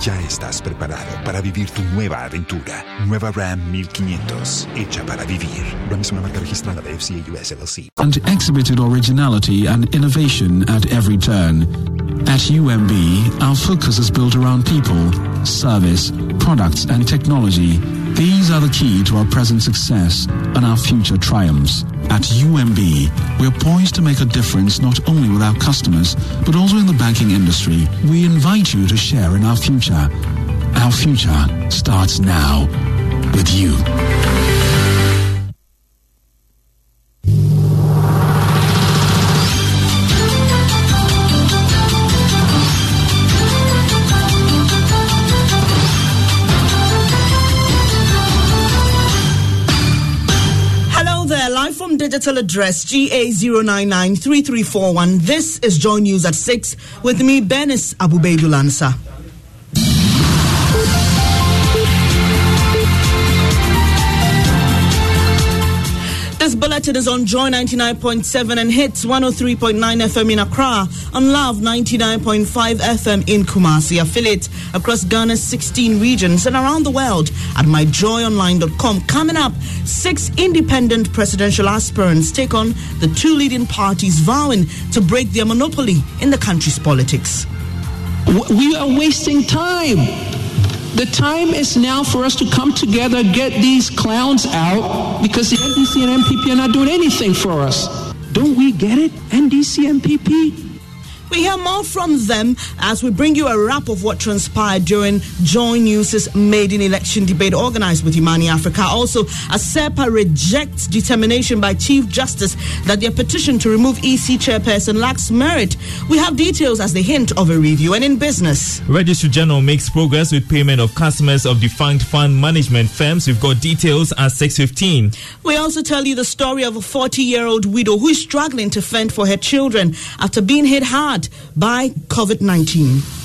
Ya estás preparado para vivir tu nueva aventura. Nueva Ram 1500, hecha para vivir. Ram es una marca registrada de FCA US LLC. and exhibited originality and innovation at every turn. At UMB, our focus is built around people, service, products, and technology. These are the key to our present success and our future triumphs. At UMB, we are poised to make a difference not only with our customers, but also in the banking industry. We invite you to share in our future. Our future starts now with you. Digital address GA0993341. This is Joy News at 6 with me, Benis Abubeidulansa. This bulletin is on Joy 99.7 and Hitz 103.9 FM in Accra, on Love 99.5 FM in Kumasi, affiliate across Ghana's 16 regions and around the world at myjoyonline.com. Coming up, six independent presidential aspirants take on the two leading parties vowing to break their monopoly in the country's politics. We are wasting time. The time is now for us to come together, get these clowns out, because the NDC and NPP are not doing anything for us. Don't we get it? NDC, NPP? We hear more from them as we bring you a wrap of what transpired during Joy News' maiden election debate organized with Imani Africa. Also, ASEPA rejects determination by Chief Justice that their petition to remove EC chairperson lacks merit. We have details as the hint of a review. And in business, Registry General makes progress with payment of customers of defunct fund management firms. We've got details at 6.15. we also tell you the story of a 40 year old widow who is struggling to fend for her children after being hit hard by COVID 19.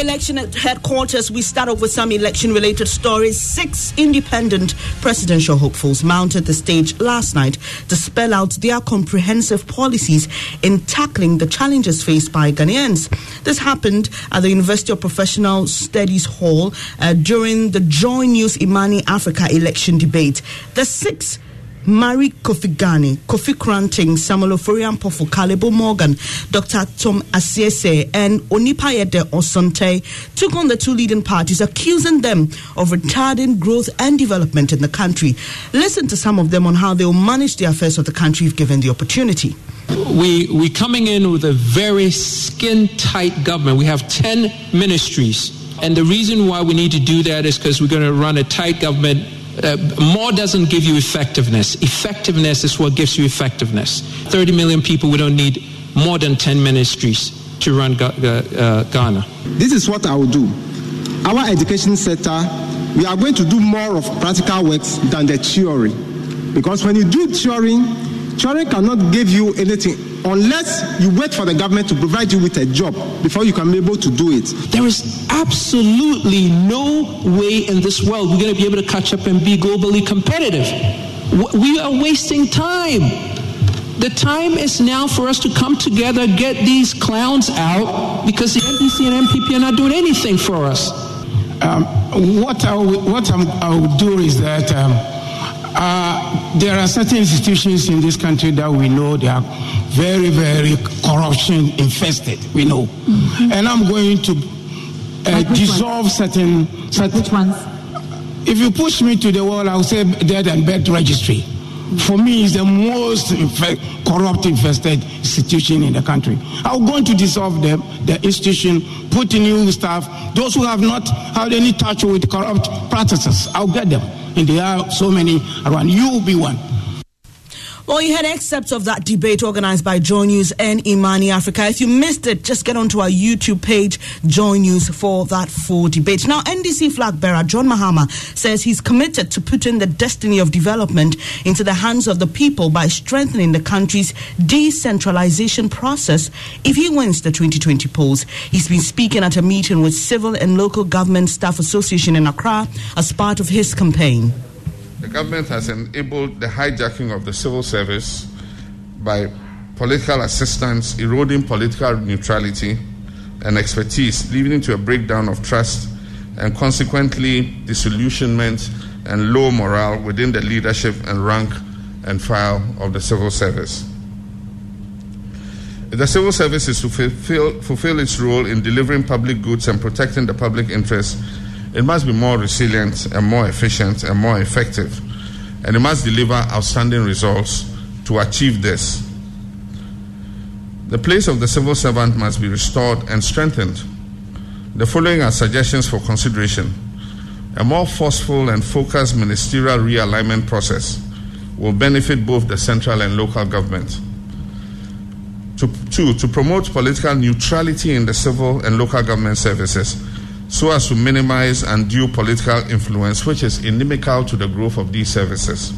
Election at headquarters. We start off with some election related stories. Six independent presidential hopefuls mounted the stage last night to spell out their comprehensive policies in tackling the challenges faced by Ghanaians. This happened at the University of Professional Studies Hall uh, during the Joy News Imani Africa election debate. The six Marricke Kofi Gane, Kofi Koranteng, Samuel Oforian Pofu, Kalebo Morgan, Dr. Tom Asiese, and Onipayede Osonte took on the two leading parties, accusing them of retarding growth and development in the country. Listen to some of them on how they will manage the affairs of the country if given the opportunity. We, we're coming in with a very skin tight government. We have 10 ministries. And the reason why we need to do that is because we're going to run a tight government. Uh, more doesn't give you effectiveness. Effectiveness is what gives you effectiveness. 30 million people, we don't need more than 10 ministries to run uh, Ghana. This is what I will do. Our education sector, we are going to do more of practical works than the theory. Because when you do theory, theory cannot give you anything unless you wait for the government to provide you with a job before you can be able to do it. There is absolutely no way in this world we're going to be able to catch up and be globally competitive. We are wasting time. The time is now for us to come together, get these clowns out, because the NDC and NPP are not doing anything for us. Um, what I will, what I'm, I will do is that um, uh, there are certain institutions in this country that we know they are very, very corruption infested. We know, and I'm going to uh, dissolve certain. certain Which ones? if you push me to the wall, I will say dead and bed registry. For me, it's the most infe- corrupt infested institution in the country. I'm going to dissolve them, the institution, put in new staff. Those who have not had any touch with corrupt practices, I'll get them. And there are so many around. You will be one. Well, you had excerpts of that debate organized by Joy News and Imani Africa. If you missed it, just get onto our YouTube page, Joy News, for that full debate. Now, NDC flag bearer John Mahama says he's committed to putting the destiny of development into the hands of the people by strengthening the country's decentralization process if he wins the 2020 polls. He's been speaking at a meeting with Civil and Local Government Staff Association in Accra as part of his campaign. The government has enabled the hijacking of the civil service by political assistance, eroding political neutrality and expertise, leading to a breakdown of trust and consequently disillusionment and low morale within the leadership and rank and file of the civil service. If the civil service is to fulfill, fulfill its role in delivering public goods and protecting the public interest, it must be more resilient and more efficient and more effective. And it must deliver outstanding results to achieve this. The place of the civil servant must be restored and strengthened. The following are suggestions for consideration. A more forceful and focused ministerial realignment process will benefit both the central and local government. To, two, to promote political neutrality in the civil and local government services so as to minimize undue political influence, which is inimical to the growth of these services.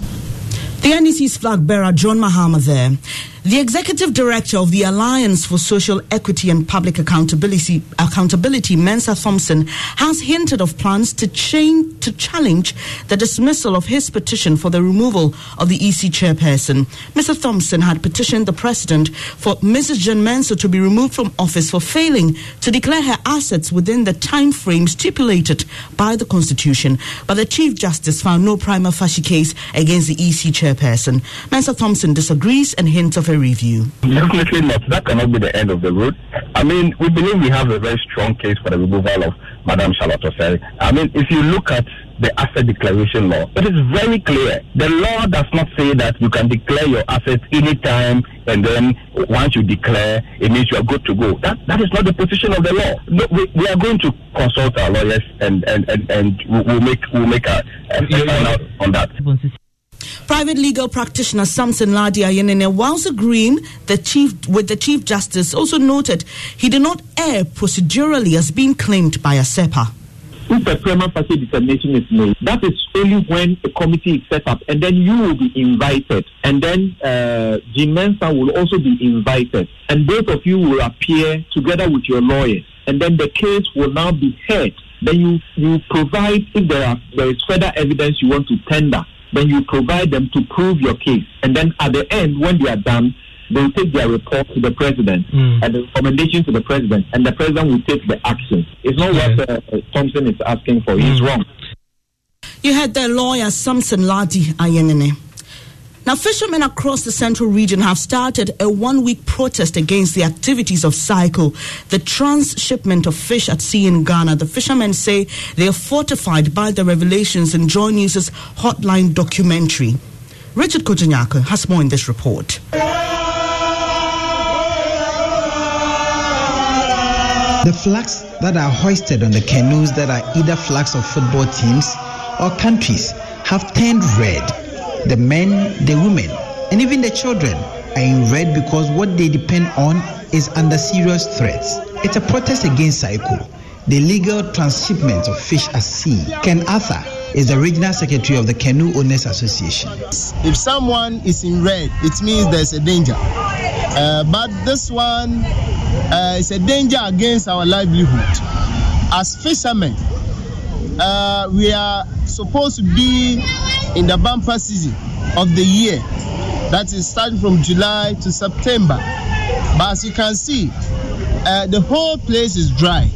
The NDC's flag bearer, John Mahama, there. The executive director of the Alliance for Social Equity and Public Accountability, Accountability Mensah Thompson, has hinted of plans to, to challenge the dismissal of his petition for the removal of the EC chairperson. Mr. Thompson had petitioned the president for Mrs. Jean Mensa to be removed from office for failing to declare her assets within the time frame stipulated by the Constitution. But the Chief Justice found no prima facie case against the EC chairperson. Mensah Thompson disagrees and hints of a review. Definitely not. That cannot be the end of the road. I mean, we believe we have a very strong case for the removal of Madame Charlotte Osei. I mean, if you look at the asset declaration law, it is very clear. The law does not say that you can declare your assets anytime and then once you declare, it means you are good to go. That that is not the position of the law. No, we, we are going to consult our lawyers and and, and, and we'll make we'll make a, a final on that. Private legal practitioner Samson Lardy Anyenini, whilst agreeing the chief, with the Chief Justice, also noted he did not err procedurally as being claimed by ASEPA. If a prima facie determination is made, that is only when a committee is set up, and then you will be invited, and then uh, Jim will also be invited, and both of you will appear together with your lawyers, and then the case will now be heard. Then you you provide if there are there is further evidence you want to tender then you provide them to prove your case. And then at the end, when they are done, they will take their report to the president mm. and the recommendation to the president, and the president will take the action. It's not yeah. what uh, Thompson is asking for. Mm. He's wrong. You had the lawyer Samson Lardy Anyenini. Now, fishermen across the central region have started a one week protest against the activities of CICO, the transshipment of fish at sea in Ghana. The fishermen say they are fortified by the revelations in Joy News' Hotline documentary. Richard Kojanyako has more in this report. The flags that are hoisted on the canoes that are either flags of football teams or countries have turned red the men, the women, and even the children are in red because what they depend on is under serious threats. It's a protest against CICO, the illegal transshipment of fish at sea. Ken Arthur is the regional secretary of the Canoe Owners Association. If someone is in red, it means there's a danger. Uh, but this one uh, is a danger against our livelihood. As fishermen, uh, we are supposed to be in the bumper season of the year. That is starting from July to September. But as you can see, uh, the whole place is dry.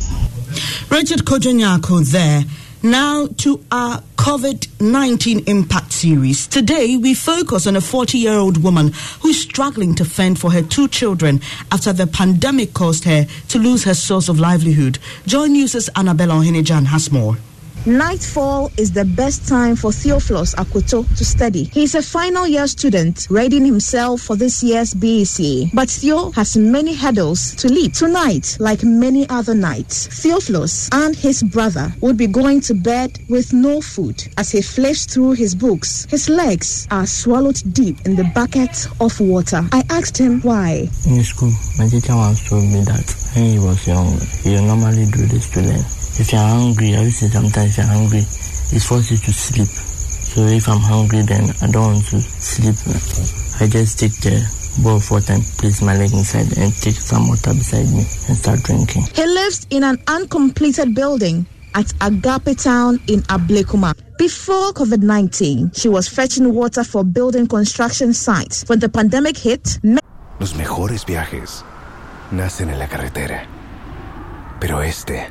Richard Kojonyako there. Now to our COVID 19 impact series. Today, we focus on a 40 year old woman who's struggling to fend for her two children after the pandemic caused her to lose her source of livelihood. Joy News' Annabella Ohinejan has more. Nightfall is the best time for Theophilus Akoto to study. He's a final year student, readying himself for this year's BEC. But Theo has many hurdles to leap. Tonight, like many other nights, Theophilus and his brother would be going to bed with no food. As he flips through his books, his legs are swallowed deep in the bucket of water. I asked him why. In school, my teacher once told me that when he was young, he normally do this to learn. If you're hungry, I used to sometimes if you're hungry, it forces you to sleep. So if I'm hungry, then I don't want to sleep. I just take the bowl of water and place my leg inside and take some water beside me and start drinking. He lives in an uncompleted building at Agape Town in Ablekuma. Before COVID 19, she was fetching water for building construction sites. When the pandemic hit, Los mejores viajes nacen en la carretera. Pero este